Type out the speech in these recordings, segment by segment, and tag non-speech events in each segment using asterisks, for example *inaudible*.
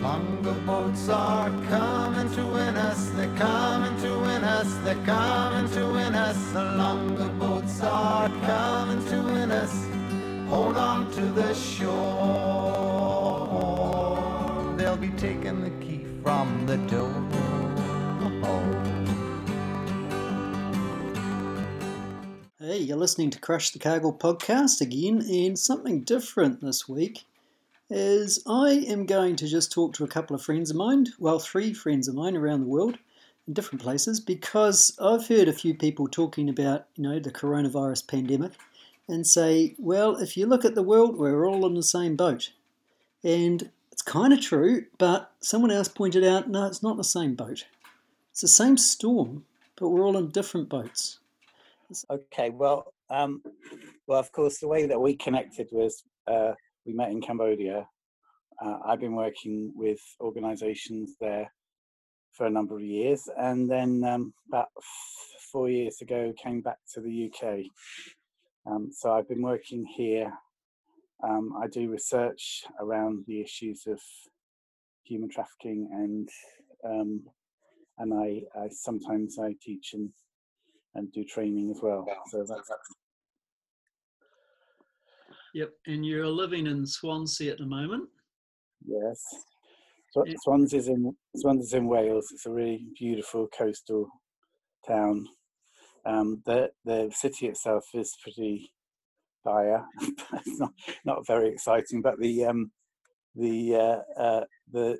Longer boats are coming to win us, they're coming to win us, they're coming to win us. The longer boats are coming to win us. Hold on to the shore. They'll be taking the key from the door. Hey, you're listening to Crush the Cargill podcast again, and something different this week is I am going to just talk to a couple of friends of mine, well, three friends of mine around the world in different places, because I've heard a few people talking about, you know, the coronavirus pandemic and say, well, if you look at the world, we're all in the same boat. And it's kind of true, but someone else pointed out, no, it's not the same boat. It's the same storm, but we're all in different boats. Okay, well, um, well, of course, the way that we connected was uh, we met in Cambodia. Uh, I've been working with organisations there for a number of years, and then um, about f- four years ago came back to the UK. Um, so I've been working here. Um, I do research around the issues of human trafficking, and um, and I, I sometimes I teach and and do training as well. So that's Yep, and you're living in Swansea at the moment. yes. So Yeah. Swansea's in Swansea's in Wales. It's a really beautiful coastal town. Um, the the city itself is pretty dire. *laughs* it's not not very exciting, but the um, the uh, uh, the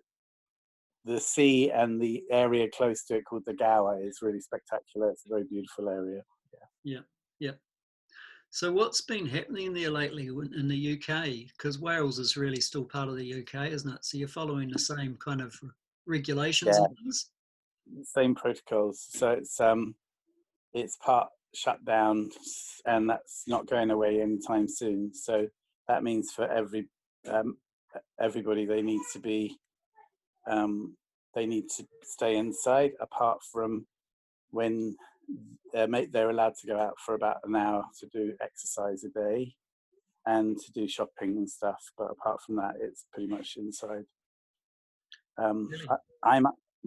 the sea and the area close to it called the Gower is really spectacular. It's a very beautiful area. So, what's been happening there lately in the UK? Because Wales is really still part of the UK, isn't it? So, you're following the same kind of regulations Yeah. Same protocols. So it's um it's part shut down and that's not going away anytime soon. So that means for every um, everybody they need to be um, they need to stay inside apart from when they're, ma- they're allowed to go out for about an hour to do exercise a day and to do shopping and stuff. But apart from that, it's pretty much inside. Um, Really? I, I'm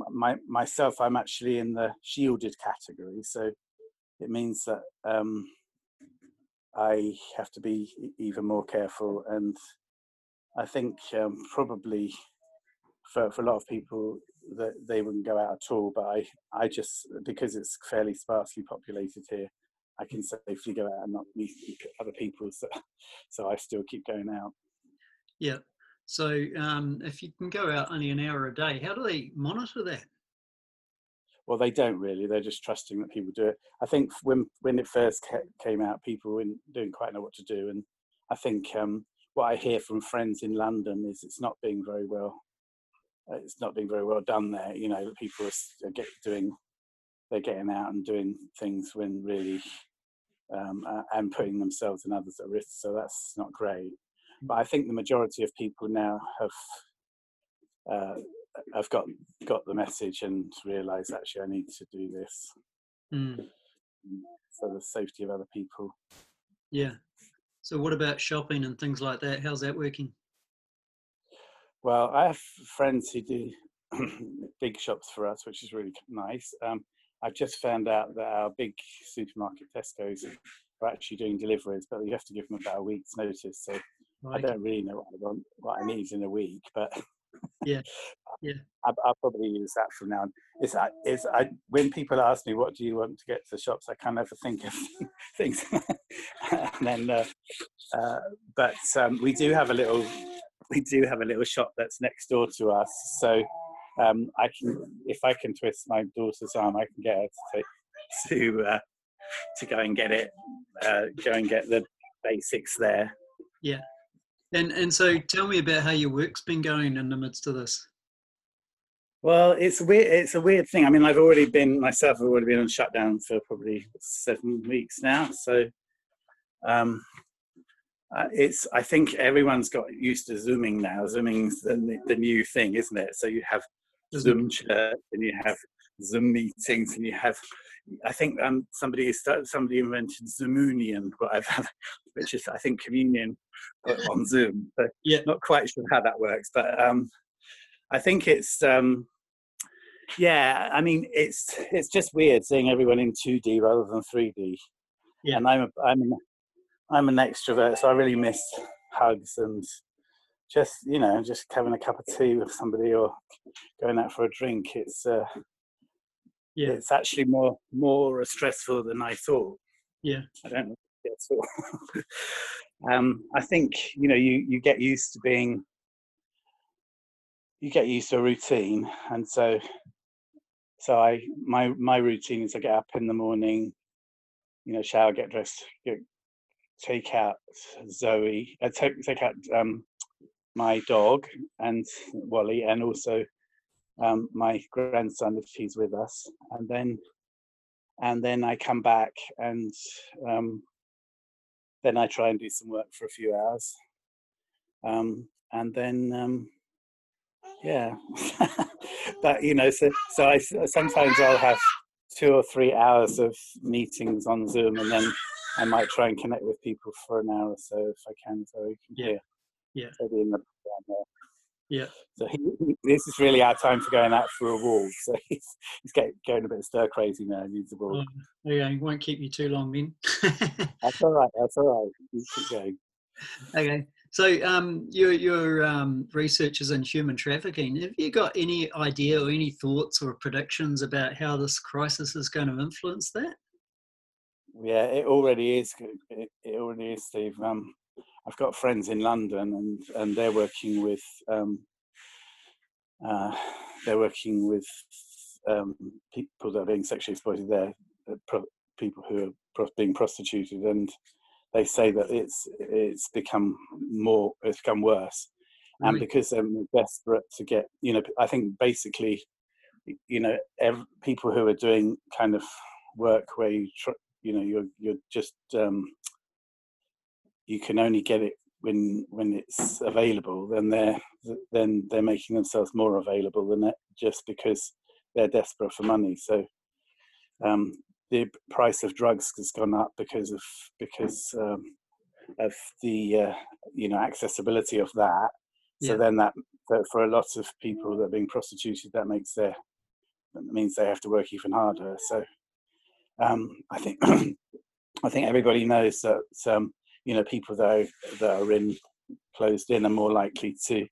my myself. I'm actually in the shielded category, so it means that um, I have to be even more careful. And I think um, probably for, for a lot of people that they wouldn't go out at all. But I, I just because it's fairly sparsely populated here, I can safely go out and not meet other people. So, so I still keep going out. Yeah. So, um, if you can go out only an hour a day, how do they monitor that? Well, they don't really. They're just trusting that people do it. I think when when it first came out, people didn't, didn't quite know what to do, and I think um, what I hear from friends in London is it's not being very well. Uh, It's not being very well done there. You know, people are are get doing, they're getting out and doing things when really, um, uh, and putting themselves and others at risk. So that's not great. But I think the majority of people now have uh, have got got the message and realise actually I need to do this Mm, for the safety of other people. yeah. So, what about shopping and things like that? How's that working? Well, I have friends who do *clears throat* big shops for us, which is really nice. Um, I've just found out that our big supermarket Tesco's are actually doing deliveries, but you have to give them about a week's notice. So I don't really know what I want, what I need in a week, but Yeah, *laughs* yeah. I, I'll probably use that from now on. It's, it's I, when people ask me what do you want to get to the shops, I kind of think of *laughs* things, *laughs* and then, uh, uh, but um, we do have a little, we do have a little shop that's next door to us, so um, I can, if I can twist my daughter's arm, I can get her to take, to uh, to go and get it, uh, go and get the basics there. Yeah. And and so tell me about how your work's been going in the midst of this. Well, it's a weird. It's a weird thing. I mean, I've already been myself. I've already been on shutdown for probably seven weeks now. So, um, uh, it's. I think everyone's got used to zooming now. Zooming's the, the new thing, isn't it? So you have Zoom chat and you have Zoom meetings and you have. I think um, somebody started, somebody invented Zoomunion, whatever, *laughs* which is I think communion on *laughs* Zoom. So Yeah. not quite sure how that works, but um, I think it's um, yeah. I mean, it's it's just weird seeing everyone in two D rather than three D. Yeah. And I'm a, I'm an, I'm an extrovert, so I really miss hugs and just you know just having a cup of tea with somebody or going out for a drink. It's uh, Yeah. it's actually more more stressful than I thought. Yeah. I don't know. It's all. *laughs* um, I think you know you you get used to being you get used to a routine, and so so I my my routine is I get up in the morning, you know, shower, get dressed, get, take out Zoe, uh, take take out um, my dog and Wally, and also um, my grandson if he's with us, and then and then I come back and um, then I try and do some work for a few hours, um, and then um, yeah, *laughs* but you know, so so I sometimes I'll have two or three hours of meetings on Zoom, and then I might try and connect with people for an hour or so if I can, so we can Yeah. hear Yeah. In the. Yeah. So he, he- this is really our time for going out for a walk. *laughs* So he's he's getting going a bit stir crazy now. He needs a walk. Mm, oh, okay, won't keep you too long then. *laughs* That's all right. That's all right. You keep going. okay. So um, your your um, research is in human trafficking. Have you got any idea or any thoughts or predictions about how this crisis is going to influence that? Yeah, it already is. It, already is, Steve. Um, I've got friends in London, and and they're working with um, uh, they're working with um, people that are being sexually exploited there, uh, people who are being prostituted, and they say that it's it's become more, it's become worse, and because they're desperate to get, you know, I think basically, you know, ev- people who are doing kind of work where you tr- you know you're you're just um, you can only get it when when it's available then they're then they're making themselves more available than that just because they're desperate for money. So um, the price of drugs has gone up because of because um, of the uh, you know accessibility of that. So Yeah. then that that for a lot of people that are being prostituted that makes their that means they have to work even harder. So um, I think *clears throat* I think everybody knows that um, you know people that are, that are in closed in are more likely to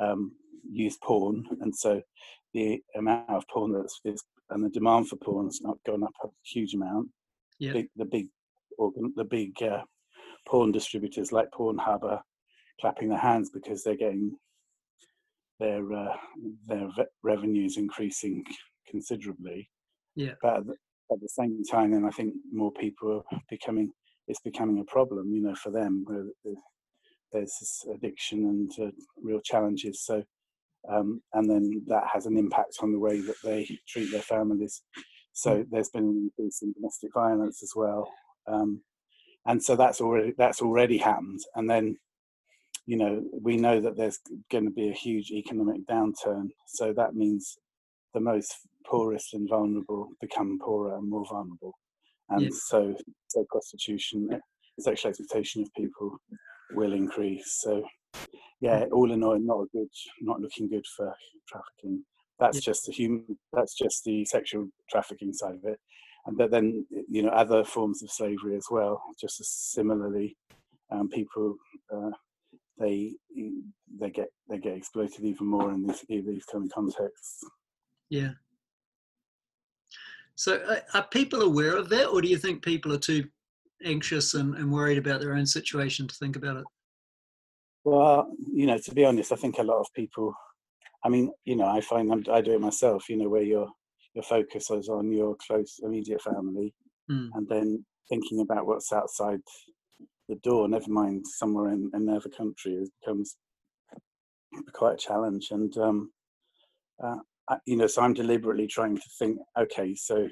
um, use porn, and so the amount of porn that's and the demand for porn has not gone up a huge amount. Yeah. Big, the big organ, the big uh, porn distributors like Pornhub are clapping their hands because they're getting their uh, their ve- revenues increasing considerably Yeah. but at the, at the same time then i think more people are becoming it's becoming a problem you know for them where the- there's this addiction and uh, real challenges so um, and then that has an impact on the way that they treat their families. So there's been an increase in domestic violence as well um, and so that's already that's already happened. And then you know we know that there's going to be a huge economic downturn so that means the most poorest and vulnerable become poorer and more vulnerable. And so so prostitution sexual exploitation of people will increase so yeah all in all not a good not looking good for trafficking that's Yeah. just the human that's just the sexual trafficking side of it and but then you know other forms of slavery as well just as similarly um, people uh, they they get they get exploited even more in these in these kind of contexts Yeah. So are, are people aware of that, or do you think people are too anxious and, and worried about their own situation to think about it? Well, you know, to be honest, I think a lot of people. I mean, you know, I find I'm, I do it myself. You know, where your your focus is on your close immediate family, Mm. and then thinking about what's outside the door. Never mind somewhere in another country, it becomes quite a challenge. And um, uh, I, you know, so I'm deliberately trying to think. Okay, so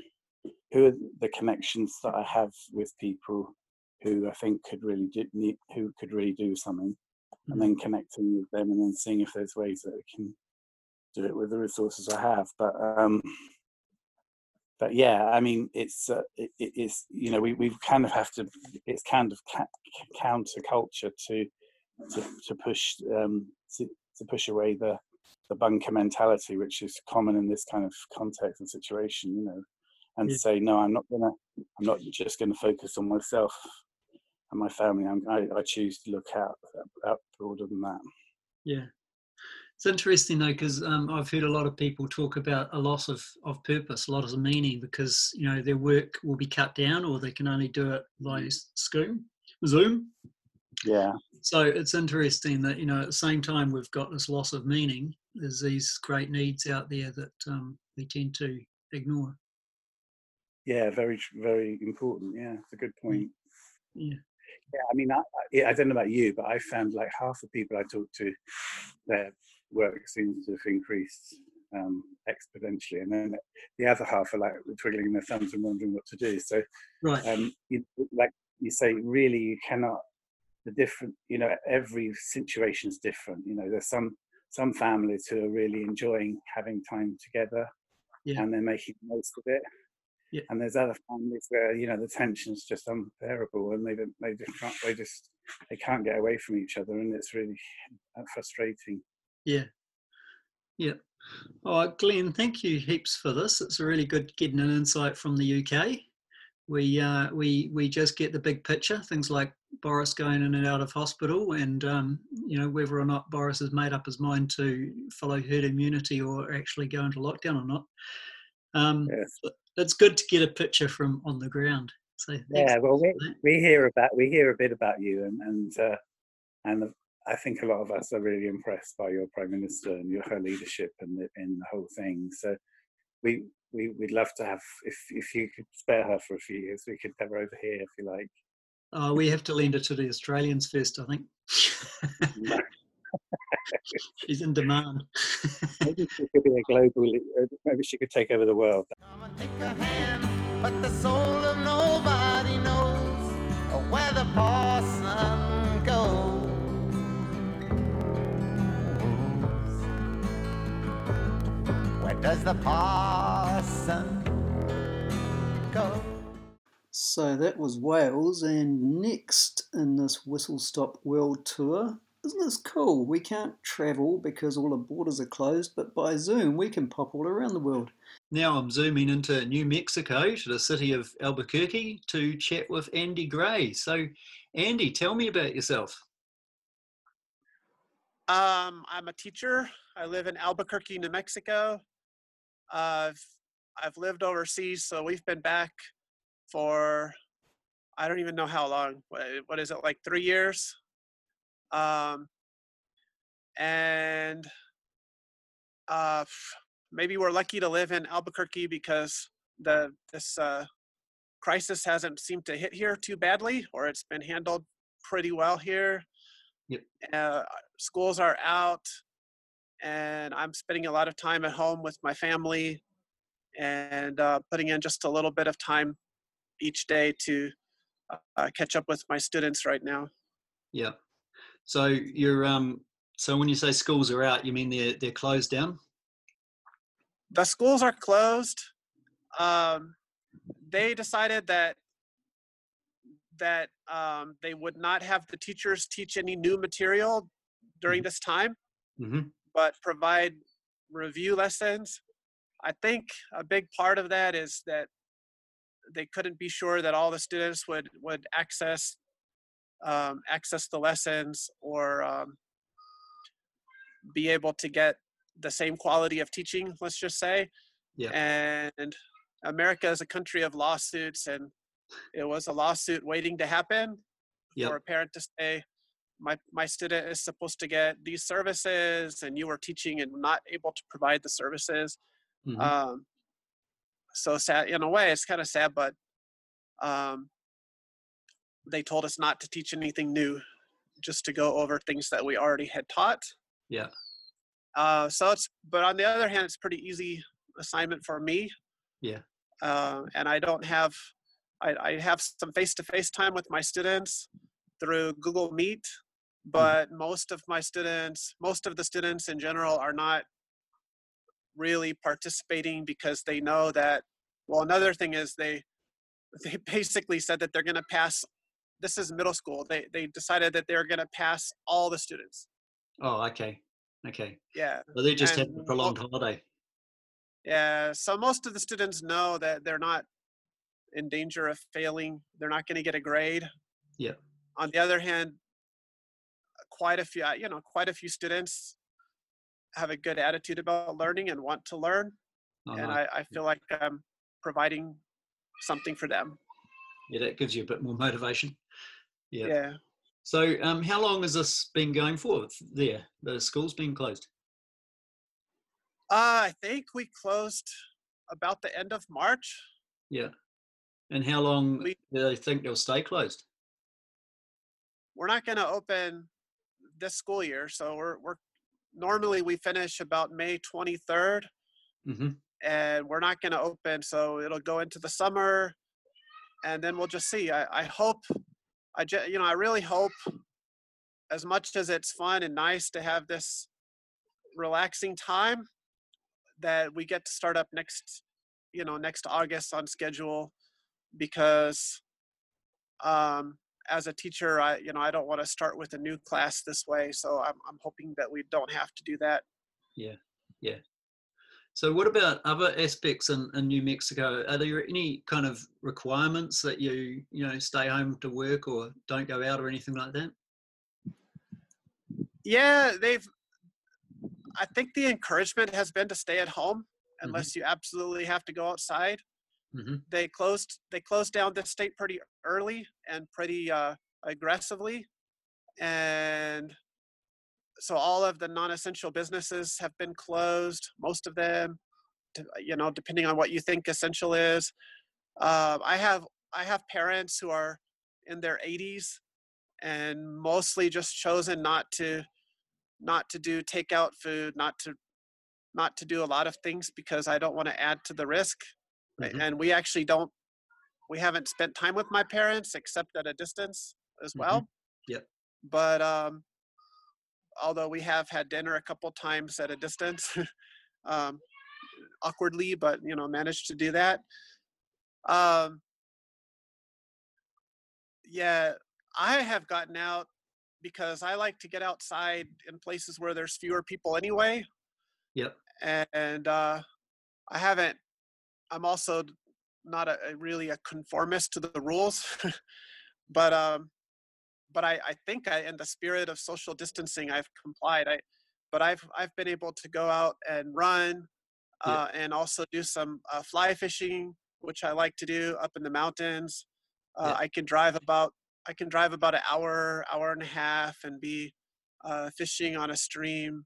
who are the connections that I have with people who I think could really do, who could really do something, and then connecting with them, and then seeing if there's ways that we can do it with the resources I have. But um, but yeah, I mean, it's uh, it, it- it's you know we we kind of have to. It's kind of ca- counter culture to to to push um, to, to push away the the bunker mentality, which is common in this kind of context and situation, you know, and Yeah. say, no, I'm not gonna, I'm not just gonna focus on myself and my family. I'm, I, I choose to look out, out broader than that. Yeah. It's interesting though, because um, I've heard a lot of people talk about a loss of, of purpose, a lot of meaning, because you know their work will be cut down, or they can only do it by Zoom. Zoom. Yeah, So it's interesting that you know at the same time we've got this loss of meaning. There's these great needs out there that um, we tend to ignore. yeah, very, very important. Yeah, it's a good point. Yeah. Yeah, I mean, I, I- yeah, I don't know about you, but I found like half the people I talk to, their work seems to have increased um, exponentially, and then the other half are like twiddling their thumbs and wondering what to do. So, Right. um, you, like you say, really, you cannot. The different, you know, every situation is different. You know, there's some some families who are really enjoying having time together, Yeah. and they're making the most of it. Yeah. And there's other families where you know the tension's just unbearable, and they they just can't, they just they can't get away from each other, and it's really uh, frustrating. Yeah. Yeah. All right, Glenn, thank you heaps for this. It's a really good getting an insight from the UK. We uh, we we just get the big picture, things like Boris going in and out of hospital, and um, you know whether or not Boris has made up his mind to follow herd immunity or actually go into lockdown or not. Um, Yes. It's good to get a picture from on the ground. So Yeah, well, we, we hear about we hear a bit about you, and and uh, and I think a lot of us are really impressed by your prime minister and your her leadership and the, in the whole thing. So we we we'd love to have if if you could spare her for a few years, we could have her over here if you like. Uh, we have to lend it to the Australians first, I think. *laughs* She's in demand. Maybe she could be a global. uh, Maybe she could take over the world. Come and take a hand, but the soul of nobody knows where the parson goes. Where does the parson go? So that was Wales, and next in this Whistle Stop World Tour, isn't this cool? We can't travel because all the borders are closed, but by Zoom we can pop all around the world. Now I'm zooming into New Mexico to the city of Albuquerque to chat with Andy Gray. So, Andy, tell me about yourself. Um, I'm a teacher. I live in Albuquerque, New Mexico. Uh, I've I've lived overseas, so we've been back for I don't even know how long. What, what is it like three years? Um, and uh, maybe we're lucky to live in Albuquerque because the this uh, crisis hasn't seemed to hit here too badly, or it's been handled pretty well here. Yep. Uh, schools are out and i'm spending a lot of time at home with my family and uh, putting in just a little bit of time each day to uh, catch up with my students right now Yeah. So you're um. So when you say schools are out, you mean they're they're closed down? the schools are closed um, they decided that that um, they would not have the teachers teach any new material during this time Mm-hmm. but provide review lessons. I think a big part of that is that they couldn't be sure that all the students would would access um, access the lessons or um, be able to get the same quality of teaching. Let's just say. Yeah. And America is a country of lawsuits, and it was a lawsuit waiting to happen Yep. for a parent to say, my my student is supposed to get these services and you are teaching and not able to provide the services Mhm. um so sad in a way it's kind of sad but um they told us not to teach anything new just to go over things that we already had taught Yeah. uh so it's but on the other hand it's pretty easy assignment for me Yeah. uh, and i don't have I, I have some face-to-face time with my students through google meet but most of my students most of the students in general are not really participating because they know that well another thing is they *laughs* they basically said that they're going to pass this is middle school they they decided that they're going to pass all the students Oh, okay. Okay. Yeah. So they're just And having a prolonged holiday. Yeah. So most of the students know that they're not in danger of failing. They're not going to get a grade. Yeah. On the other hand, quite a few, uh, you know, quite a few students have a good attitude about learning and want to learn. Oh, and. I, I feel like I'm providing something for them. Yeah, that gives you a bit more motivation. Yeah. Yeah. So, um, how long has this been going for there? The school's been closed. Uh, I think we closed about the end of March. Yeah. And how long We- do they think they'll stay closed? We're not going to open this school year, so we're we're normally we finish about May 23rd, Mm-hmm. and we're not going to open, so it'll go into the summer, and then we'll just see. I I hope, I ju- you know I really hope, as much as it's fun and nice to have this relaxing time, that we get to start up next, you know, next August on schedule, because um, as a teacher, I you know I don't want to start with a new class this way. So I'm I'm hoping that we don't have to do that. So, what about other aspects in, in New Mexico? Are there any kind of requirements that you, you know, stay home to work or don't go out or anything like that? Yeah, they've. I think the encouragement has been to stay at home unless you absolutely have to go outside. hmm They closed they closed down the state pretty early and pretty uh, aggressively, and so all of the non-essential businesses have been closed. Most of them, you know, depending on what you think essential is. Uh, I have I have parents who are in their 80s and mostly just chosen not to not to do takeout food, not to not to do a lot of things because I don't want to add to the risk. Mhm. And we actually don't we haven't spent time with my parents except at a distance as Mhm. well. Yep. But um although we have had dinner a couple times at a distance *laughs* um awkwardly but you know managed to do that. Um yeah, I have gotten out because I like to get outside in places where there's fewer people anyway. Yep. And uh, I haven't. I'm also not a, a really a conformist to the rules, *laughs* but um, but I, I think I, in the spirit of social distancing, I've complied. I, but I've I've been able to go out and run, Yeah. uh, and also do some uh, fly fishing, which I like to do up in the mountains. Uh, Yeah. I can drive about I can drive about an hour, hour and a half, and be uh, fishing on a stream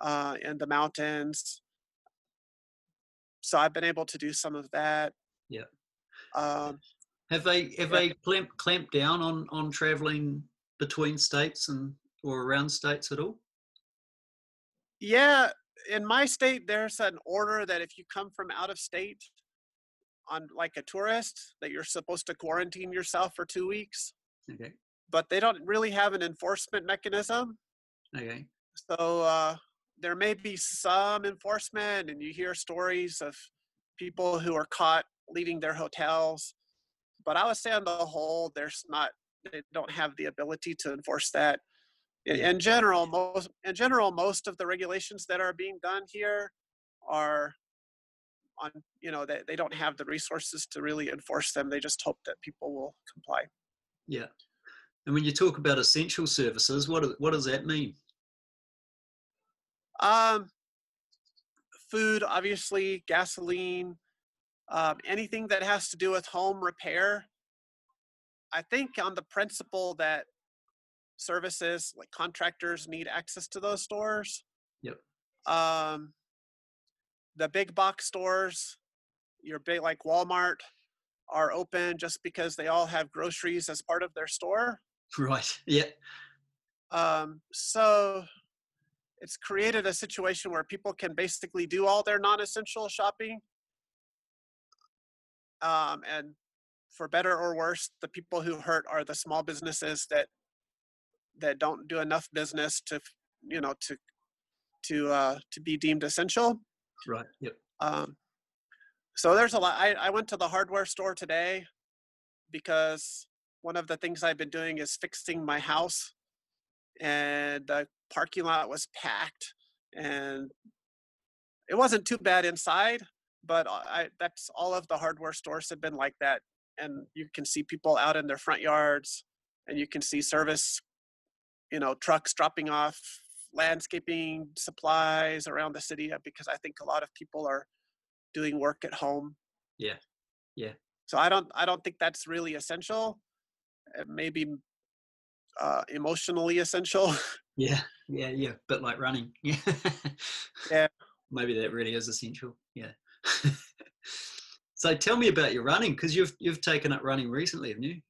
uh, in the mountains. So I've been able to do some of that. Yeah. Um, Have they have Yeah. they clamped clamped down on on traveling between states and or around states at all? yeah, in my state, there's an order that if you come from out of state on like a tourist, that you're supposed to quarantine yourself for two weeks. Okay. But they don't really have an enforcement mechanism. Okay. So uh, there may be some enforcement, and you hear stories of people who are caught leaving their hotels. But I would say, on the whole, there's not. They don't have the ability to enforce that. In, in general, most in general, most of the regulations that are being done here are on. You know, they, they don't have the resources to really enforce them. They just hope that people will comply. Yeah. And when you talk about essential services, what what does that mean? Um, food, obviously, gasoline, um, anything that has to do with home repair. I think on the principle that services like contractors need access to those stores. Yep. Um, the big box stores, your big like Walmart, are open just because they all have groceries as part of their store. Right. *laughs* Yeah. Um, so it's created a situation where people can basically do all their non-essential shopping. Um, and for better or worse, the people who hurt are the small businesses that that don't do enough business to, you know, to to uh, to be deemed essential. Right. Yep. Um, so there's a lot. I, I went to the hardware store today because one of the things I've been doing is fixing my house, and the parking lot was packed. and it wasn't too bad inside, but I that's all of the hardware stores have been like that, and you can see people out in their front yards, and you can see service, you know, trucks dropping off landscaping supplies around the city uh, because I think a lot of people are doing work at home. Yeah, yeah. So I don't I don't think that's really essential. Maybe uh, emotionally essential. *laughs* Yeah, yeah, yeah. But like running. Yeah. *laughs* yeah. Maybe that really is essential. Yeah. *laughs* so tell me about your running because you've you've taken up running recently, haven't you?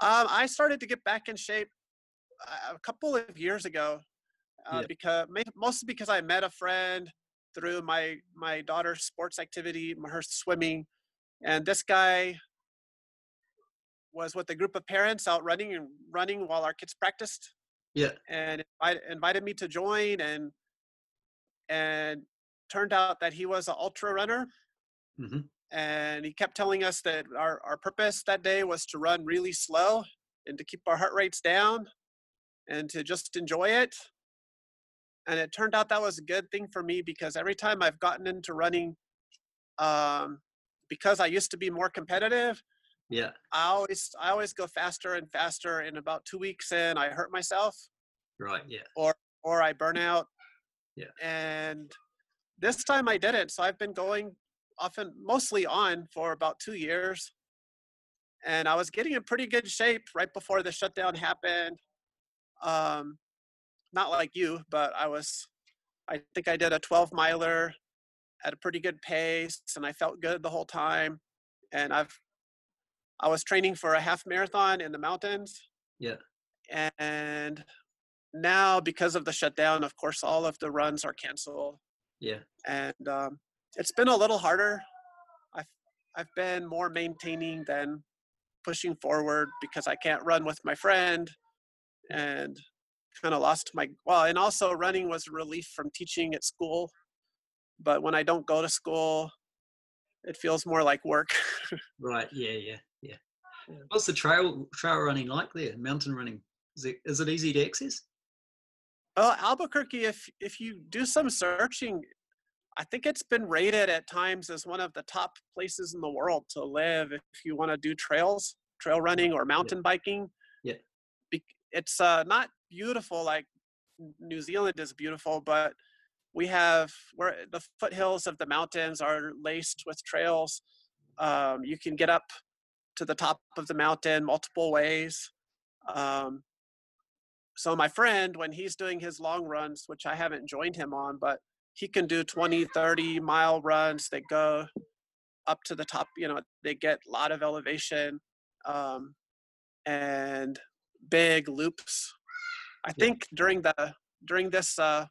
Um, I started to get back in shape uh, a couple of years ago uh, because mostly because I met a friend through my my daughter's sports activity, her swimming, and this guy was with a group of parents out running and running while our kids practiced. Yeah. And invited, invited me to join and and turned out that he was an ultra runner. Mm-hmm. And he kept telling us that our, our purpose that day was to run really slow and to keep our heart rates down and to just enjoy it. And it turned out that was a good thing for me because every time I've gotten into running, um, because I used to be more competitive, yeah. I always I always go faster and faster. And about two weeks in, I hurt myself. Right. Yeah. Or or I burn out. Yeah. And this time I didn't. So I've been going often mostly on for about two years. And I was getting in pretty good shape right before the shutdown happened. Um, not like you, but I was. I think I did a 12 miler at a pretty good pace, and I felt good the whole time. And I've I was training for a half marathon in the mountains. Yeah. And now, because of the shutdown, of course, all of the runs are canceled. Yeah. And um, it's been a little harder. I've I've been more maintaining than pushing forward because I can't run with my friend, and kind of lost my well. And also, running was a relief from teaching at school. But when I don't go to school, it feels more like work. *laughs* right. Yeah. Yeah. Yeah. What's the trail trail running like there? Mountain running is it is it easy to access? Well, Albuquerque, if if you do some searching, I think it's been rated at times as one of the top places in the world to live if you want to do trails, trail running or mountain yeah. biking. Yeah. It's uh, not beautiful like New Zealand is beautiful, but we have where the foothills of the mountains are laced with trails. Um, you can get up to the top of the mountain multiple ways. Um, so my friend, when he's doing his long runs, which I haven't joined him on, but he can do 20, 30 mile runs that go up to the top. You know, they get a lot of elevation um, and big loops. I think during the during this uh,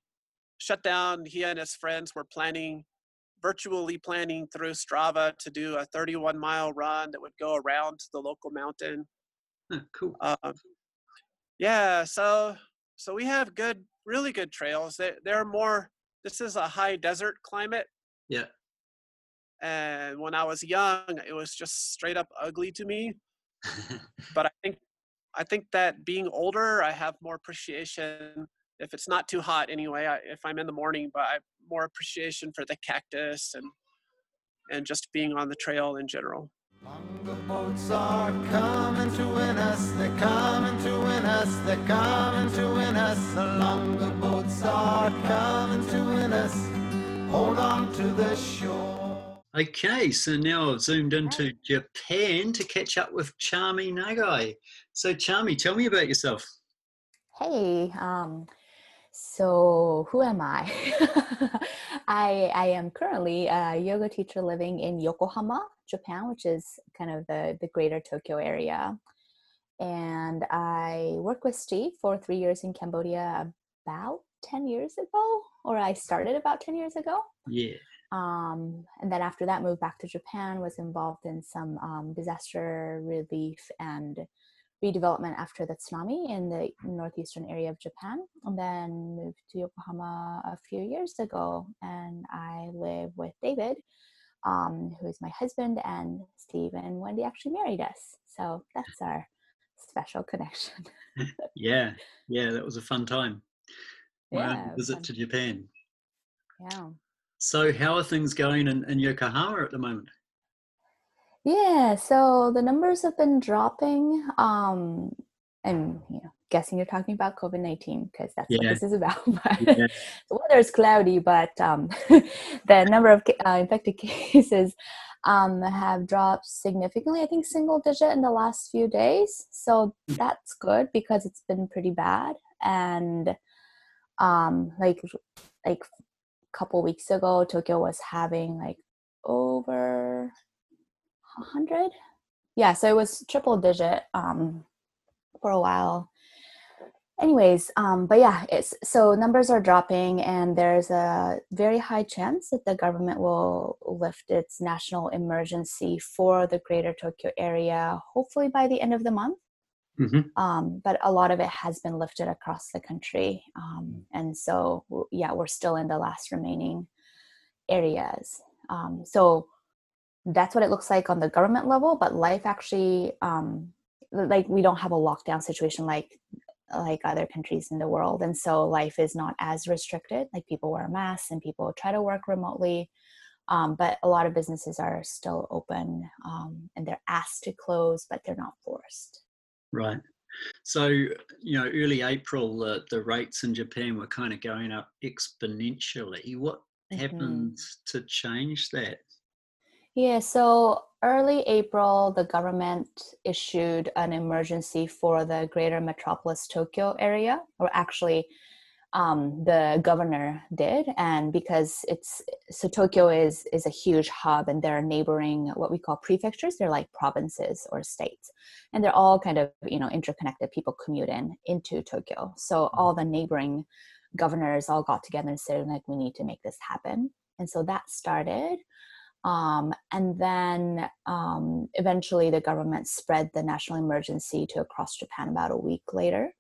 shutdown, he and his friends were planning virtually planning through Strava to do a 31 mile run that would go around the local mountain. Huh, cool. Um, yeah, so so we have good, really good trails. They they're more. This is a high desert climate. Yeah. And when I was young, it was just straight up ugly to me. *laughs* but I think I think that being older, I have more appreciation if it's not too hot anyway I, if i'm in the morning but i more appreciation for the cactus and and just being on the trail in general Longer boats are coming to win us, they're coming to win us, they're coming to win us. The longer boats are coming to win us, hold on to the shore. Okay, so now I've zoomed into Japan to catch up with Chami Nagai. So, Chami, tell me about yourself. Hey, um, so who am I? *laughs* I I am currently a yoga teacher living in Yokohama, Japan, which is kind of the the greater Tokyo area. And I worked with Steve for three years in Cambodia about 10 years ago, or I started about 10 years ago. Yeah. Um, and then after that, moved back to Japan, was involved in some um, disaster relief and redevelopment after the tsunami in the northeastern area of Japan, and then moved to Yokohama a few years ago. And I live with David, um, who is my husband, and Steve and Wendy actually married us. So that's our special connection. *laughs* yeah, yeah, that was a fun time. Yeah, visit fun. to Japan. Yeah. So, how are things going in, in Yokohama at the moment? Yeah, so the numbers have been dropping. Um, and you know, guessing you're talking about COVID nineteen because that's what this is *laughs* about. But Yeah. the weather is cloudy, but um, *laughs* the number of uh, infected *laughs* cases um, have dropped significantly. I think single digit in the last few days. So that's good because it's been pretty bad. And um, like like a couple weeks ago, Tokyo was having like over 100 yeah so it was triple digit um for a while. Anyways um but yeah it's so numbers are dropping and there's a very high chance that the government will lift its national emergency for the greater tokyo area hopefully by the end of the month. Hmm um, but a lot of it has been lifted across the country um, and so yeah we're still in the last remaining areas. Um, so that's what it looks like on the government level but life actually um, like we don't have a lockdown situation like like other countries in the world and so life is not as restricted like people wear masks and people try to work remotely um, but a lot of businesses are still open um, and they're asked to close but they're not forced Right. So, you know, early April, the, the rates in Japan were kind of going up exponentially. What Mhm. happens to change that? Yeah, so early April, the government issued an emergency for the greater metropolis Tokyo area, or actually, um, the governor did. And because it's so Tokyo is is a huge hub, and there are neighboring what we call prefectures. They're like provinces or states, and they're all kind of you know interconnected. People commute in into Tokyo, so all the neighboring governors all got together and said like we need to make this happen, and so that started um, and then um, eventually the government spread the national emergency to across Japan about a week later.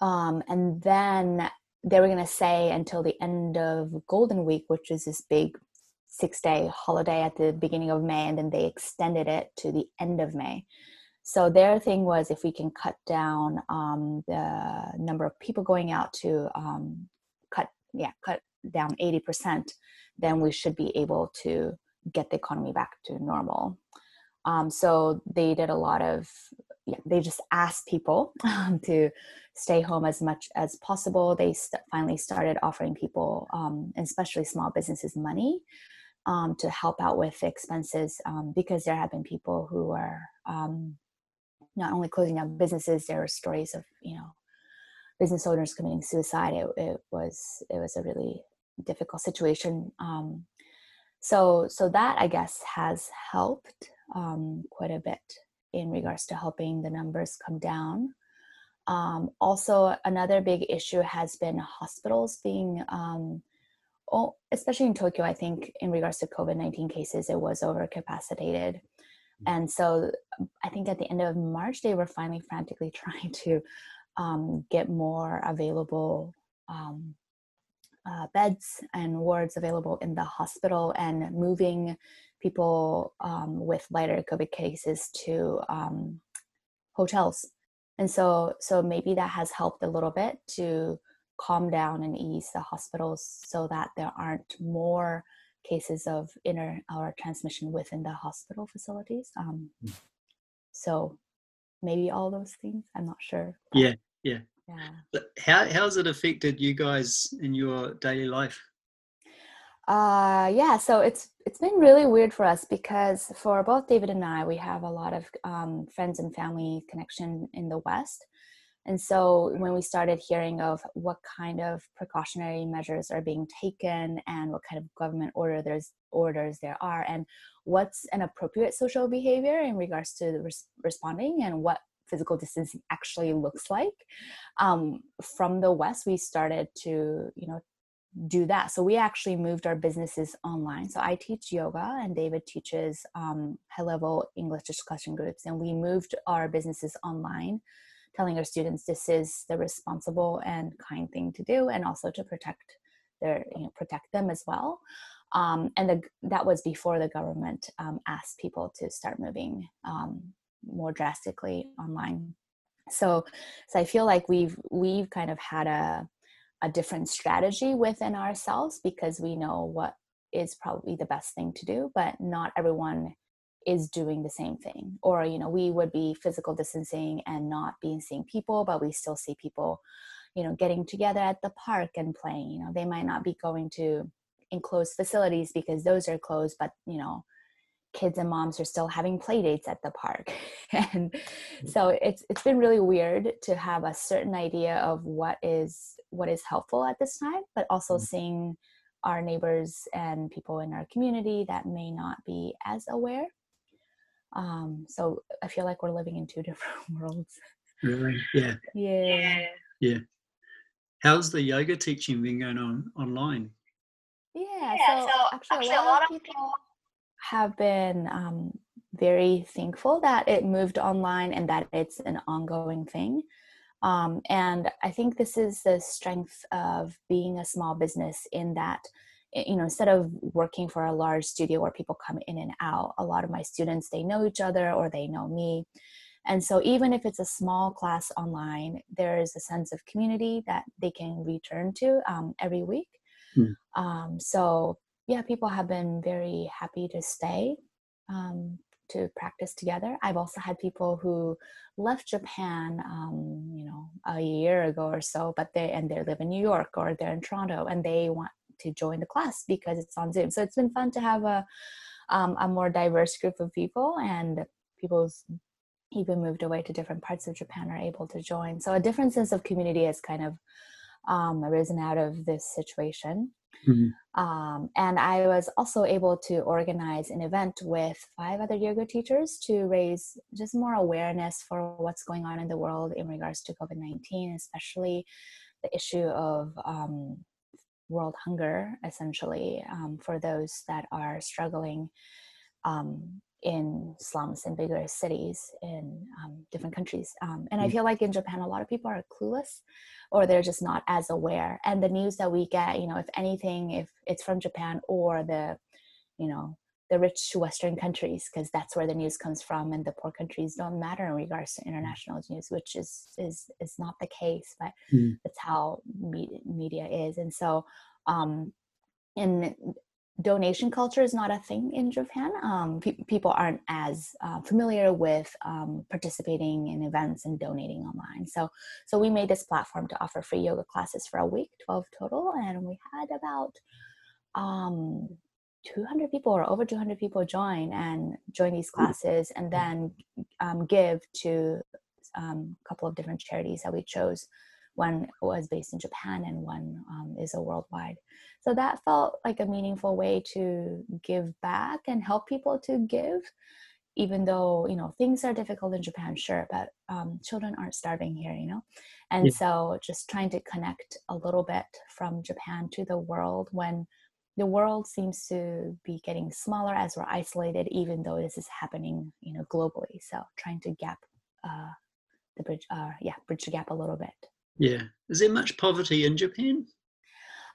Um, and then they were going to say until the end of Golden Week, which is this big six day holiday at the beginning of May, and then they extended it to the end of May. So their thing was if we can cut down um, the number of people going out to um, cut, yeah, cut down 80%, then we should be able to get the economy back to normal. Um, so they did a lot of, yeah, they just asked people um, *laughs* to stay home as much as possible. They st- finally started offering people, um, especially small businesses, money um, to help out with expenses um, because there have been people who are um, not only closing down businesses. There are stories of you know business owners committing suicide. It, it was it was a really difficult situation. Um, so so that I guess has helped um, quite a bit in regards to helping the numbers come down. Um, also, another big issue has been hospitals being, um, oh, especially in Tokyo. I think in regards to COVID nineteen cases, it was overcapacitated, and so I think at the end of March they were finally frantically *laughs* trying to um, get more available um, uh, beds and wards available in the hospital and moving people um, with lighter COVID cases to um, hotels. And so, so maybe that has helped a little bit to calm down and ease the hospitals so that there aren't more cases of inner or transmission within the hospital facilities. Um, so maybe all those things. I'm not sure. Yeah, yeah. Yeah. But how how's it affected you guys in your daily life? Uh, yeah, so it's it's been really weird for us because for both David and I, we have a lot of um, friends and family connection in the West, and so when we started hearing of what kind of precautionary measures are being taken and what kind of government order there's orders there are, and what's an appropriate social behavior in regards to res- responding and what physical distancing actually looks like um, from the west we started to you know do that. So we actually moved our businesses online. So I teach yoga and David teaches um, high level English discussion groups. And we moved our businesses online, telling our students this is the responsible and kind thing to do, and also to protect their, you know, protect them as well. Um, and the, that was before the government um, asked people to start moving um, more drastically online. So, so I feel like we've we've kind of had a a different strategy within ourselves because we know what is probably the best thing to do but not everyone is doing the same thing or you know we would be physical distancing and not being seeing people but we still see people you know getting together at the park and playing you know they might not be going to enclosed facilities because those are closed but you know kids and moms are still having play dates at the park. *laughs* And mm. so it's it's been really weird to have a certain idea of what is what is helpful at this time but also mm-hmm. seeing our neighbors and people in our community that may not be as aware. Um, so i feel like we're living in two *laughs* different worlds. Really? Yeah. Yeah. Yeah. How's the yoga teaching been going on online? Yeah, yeah so, so, actually, actually a lot of people have been um, very thankful that it moved online and that it's an ongoing thing. Um, and I think this is the strength of being a small business in that, you know, instead of working for a large studio where people come in and out, a lot of my students, they know each other or they know me. And so even if it's a small class online, there is a sense of community that they can return to um, every week. Mm. Um, so yeah, people have been very happy to stay um, to practice together. I've also had people who left Japan, um, you know, a year ago or so, but they and they live in New York or they're in Toronto and they want to join the class because it's on Zoom. So it's been fun to have a um, a more diverse group of people and people who've even moved away to different parts of Japan are able to join. So a different sense of community has kind of um, arisen out of this situation. Mm-hmm. Um, and I was also able to organize an event with five other yoga teachers to raise just more awareness for what's going on in the world in regards to COVID 19, especially the issue of um, world hunger, essentially, um, for those that are struggling um, in slums in bigger cities in um, different countries. Um, and I mm. feel like in Japan, a lot of people are clueless or they're just not as aware. And the news that we get, you know, if anything, if it's from Japan or the, you know, the rich Western countries, because that's where the news comes from, and the poor countries don't matter in regards to international news, which is is is not the case, but mm. that's how media, media is. And so, um, in donation culture is not a thing in Japan. Um, pe- people aren't as uh, familiar with um, participating in events and donating online. So, so we made this platform to offer free yoga classes for a week, twelve total, and we had about um, 200 people or over 200 people join and join these classes, and then um, give to um, a couple of different charities that we chose. One was based in Japan, and one um, is a worldwide. So that felt like a meaningful way to give back and help people to give even though you know things are difficult in japan sure but um, children aren't starving here you know? And yeah. so just trying to connect a little bit from japan to the world when the world seems to be getting smaller as we're isolated even though this is happening you know globally. So trying to gap uh, the bridge uh, yeah bridge the gap a little bit yeah is there much poverty in japan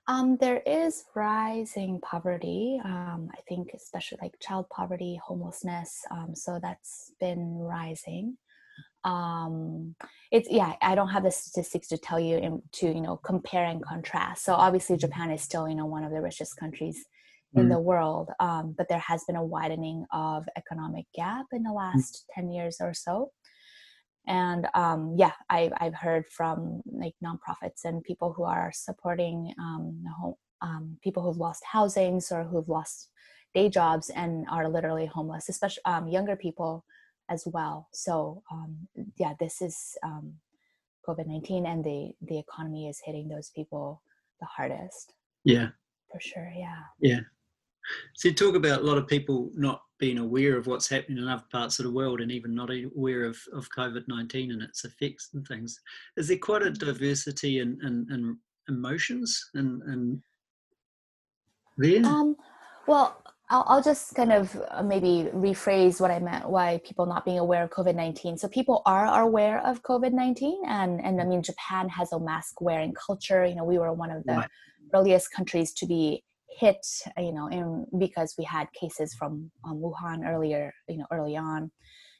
um, there is rising poverty. Um, I think, especially like child poverty, homelessness. Um, so that's been rising. Um, it's yeah. I don't have the statistics to tell you in, to you know compare and contrast. So obviously, mm-hmm. Japan is still you know one of the richest countries in mm. the world, um, but there has been a widening of economic gap in the mm. last mm. ten years or so and um, yeah I, i've heard from like nonprofits and people who are supporting um, home, um, people who've lost housings or who've lost day jobs and are literally homeless especially um, younger people as well. So um, yeah this is um, covid-19 and the the economy is hitting those people the hardest. Yeah. For sure yeah. Yeah so you talk about a lot of people not being aware of what's happening in other parts of the world and even not aware of, of COVID-19 and its effects and things. Is there quite a diversity in, in, in emotions and, and there? Um, well, I'll, I'll, just kind of uh, maybe rephrase what I meant why people not being aware of COVID 19. So, people are aware of COVID 19, and, and I mean, Japan has a mask wearing culture. You know, we were one of the right. earliest countries to be hit you know in because we had cases from um, wuhan earlier you know early on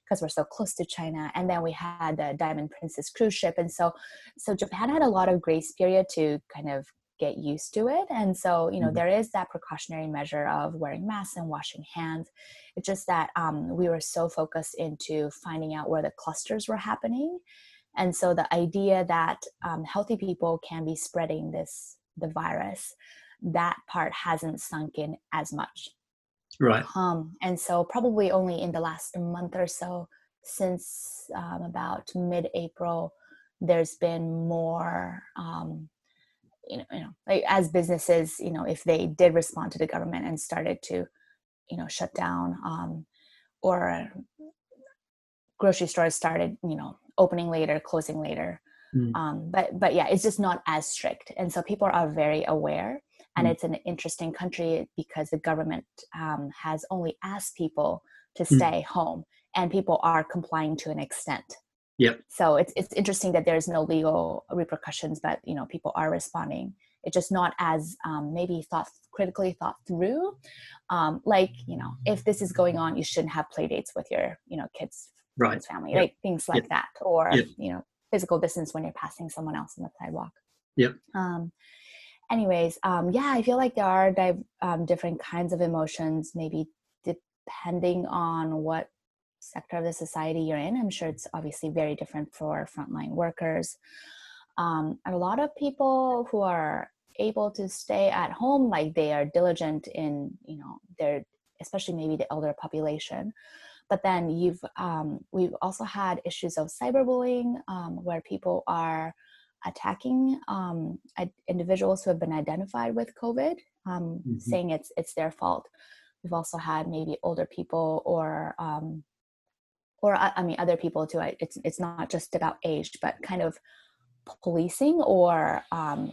because we're so close to China. And then we had the Diamond Princess cruise ship, and so so Japan had a lot of grace period to kind of get used to it. And so you know mm-hmm. there is that precautionary measure of wearing masks and washing hands. It's just that um, we were so focused into finding out where the clusters were happening. And so the idea that um, healthy people can be spreading this the virus, that part hasn't sunk in as much. Right. Um, and so probably only in the last month or so, since um, about mid-April, there's been more. Um, you know, you know, like as businesses, you know, if they did respond to the government and started to, you know, shut down, um, or grocery stores started, you know, opening later, closing later. Mm. Um, but but yeah, it's just not as strict, and so people are very aware and mm. it's an interesting country because the government um, has only asked people to mm. stay mm. home and people are complying to an extent yep so it's, it's interesting that there's no legal repercussions but you know people are responding it's just not as um, maybe thought critically thought through um, like you know if this is going on you shouldn't have play dates with your you know kids right family yep. like things like yep. that or yep. you know physical distance when you're passing someone else on the sidewalk yep um, anyways um, yeah i feel like there are um, different kinds of emotions maybe depending on what sector of the society you're in. I'm sure it's obviously very different for frontline workers. Um, and a lot of people who are able to stay at home like they are diligent in you know their especially maybe the elder population. But then you've um, we've also had issues of cyberbullying um, where people are attacking um, individuals who have been identified with COVID, um, mm-hmm. saying it's it's their fault. We've also had maybe older people or um, or I mean other people too. It's it's not just about age, but kind of policing or um,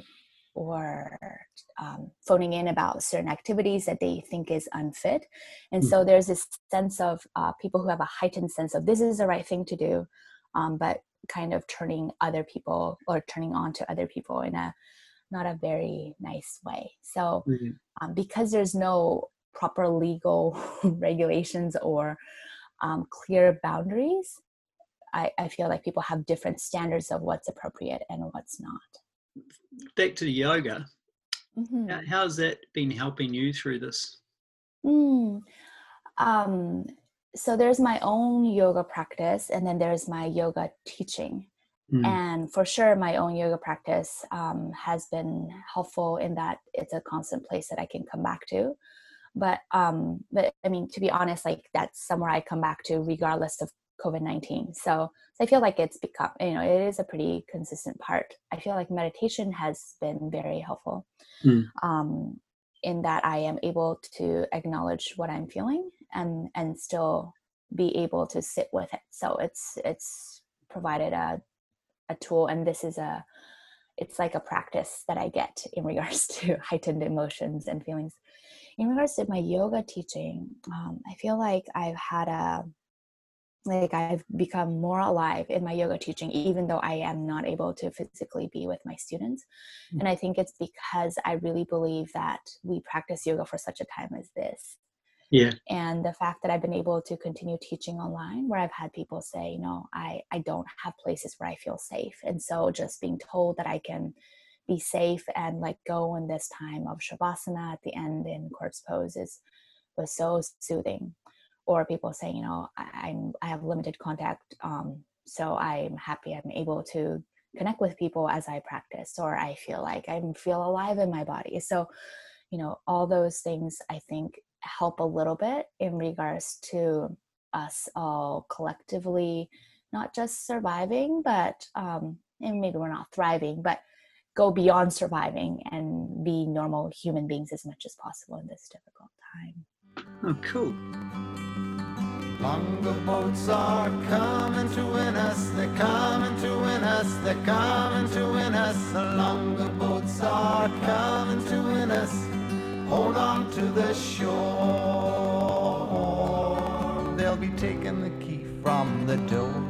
or um, phoning in about certain activities that they think is unfit. And mm-hmm. so there's this sense of uh, people who have a heightened sense of this is the right thing to do, um, but kind of turning other people or turning on to other people in a not a very nice way. So, mm-hmm. um, because there's no proper legal *laughs* regulations or um, clear boundaries, I, I feel like people have different standards of what's appropriate and what's not. Back to the yoga. Mm-hmm. How's that been helping you through this? Mm. Um, so there's my own yoga practice and then there's my yoga teaching mm. and for sure my own yoga practice um, has been helpful in that it's a constant place that i can come back to but um but i mean to be honest like that's somewhere i come back to regardless of covid-19 so, so i feel like it's become you know it is a pretty consistent part i feel like meditation has been very helpful mm. um in that i am able to acknowledge what i'm feeling and and still be able to sit with it so it's it's provided a a tool and this is a it's like a practice that i get in regards *laughs* to heightened emotions and feelings in regards to my yoga teaching um, i feel like i've had a like I've become more alive in my yoga teaching, even though I am not able to physically be with my students. Mm-hmm. And I think it's because I really believe that we practice yoga for such a time as this yeah. And the fact that i've been able to continue teaching online where i've had people say you know i i don't have places where i feel safe. And so just being told that i can be safe and like go in this time of shavasana at the end in corpse pose is was so soothing. Or people saying you know I, i'm i have limited contact um so i'm happy i'm able to connect with people as i practice or i feel like i feel alive in my body. So you know all those things i think help a little bit in regards to us all collectively not just surviving but um, and maybe we're not thriving but go beyond surviving and be normal human beings as much as possible in this difficult time oh cool Longer boats are coming to win us, they're coming to win us, they're coming to win us. The longer boats are coming to win us. Hold on to the shore. They'll be taking the key from the door.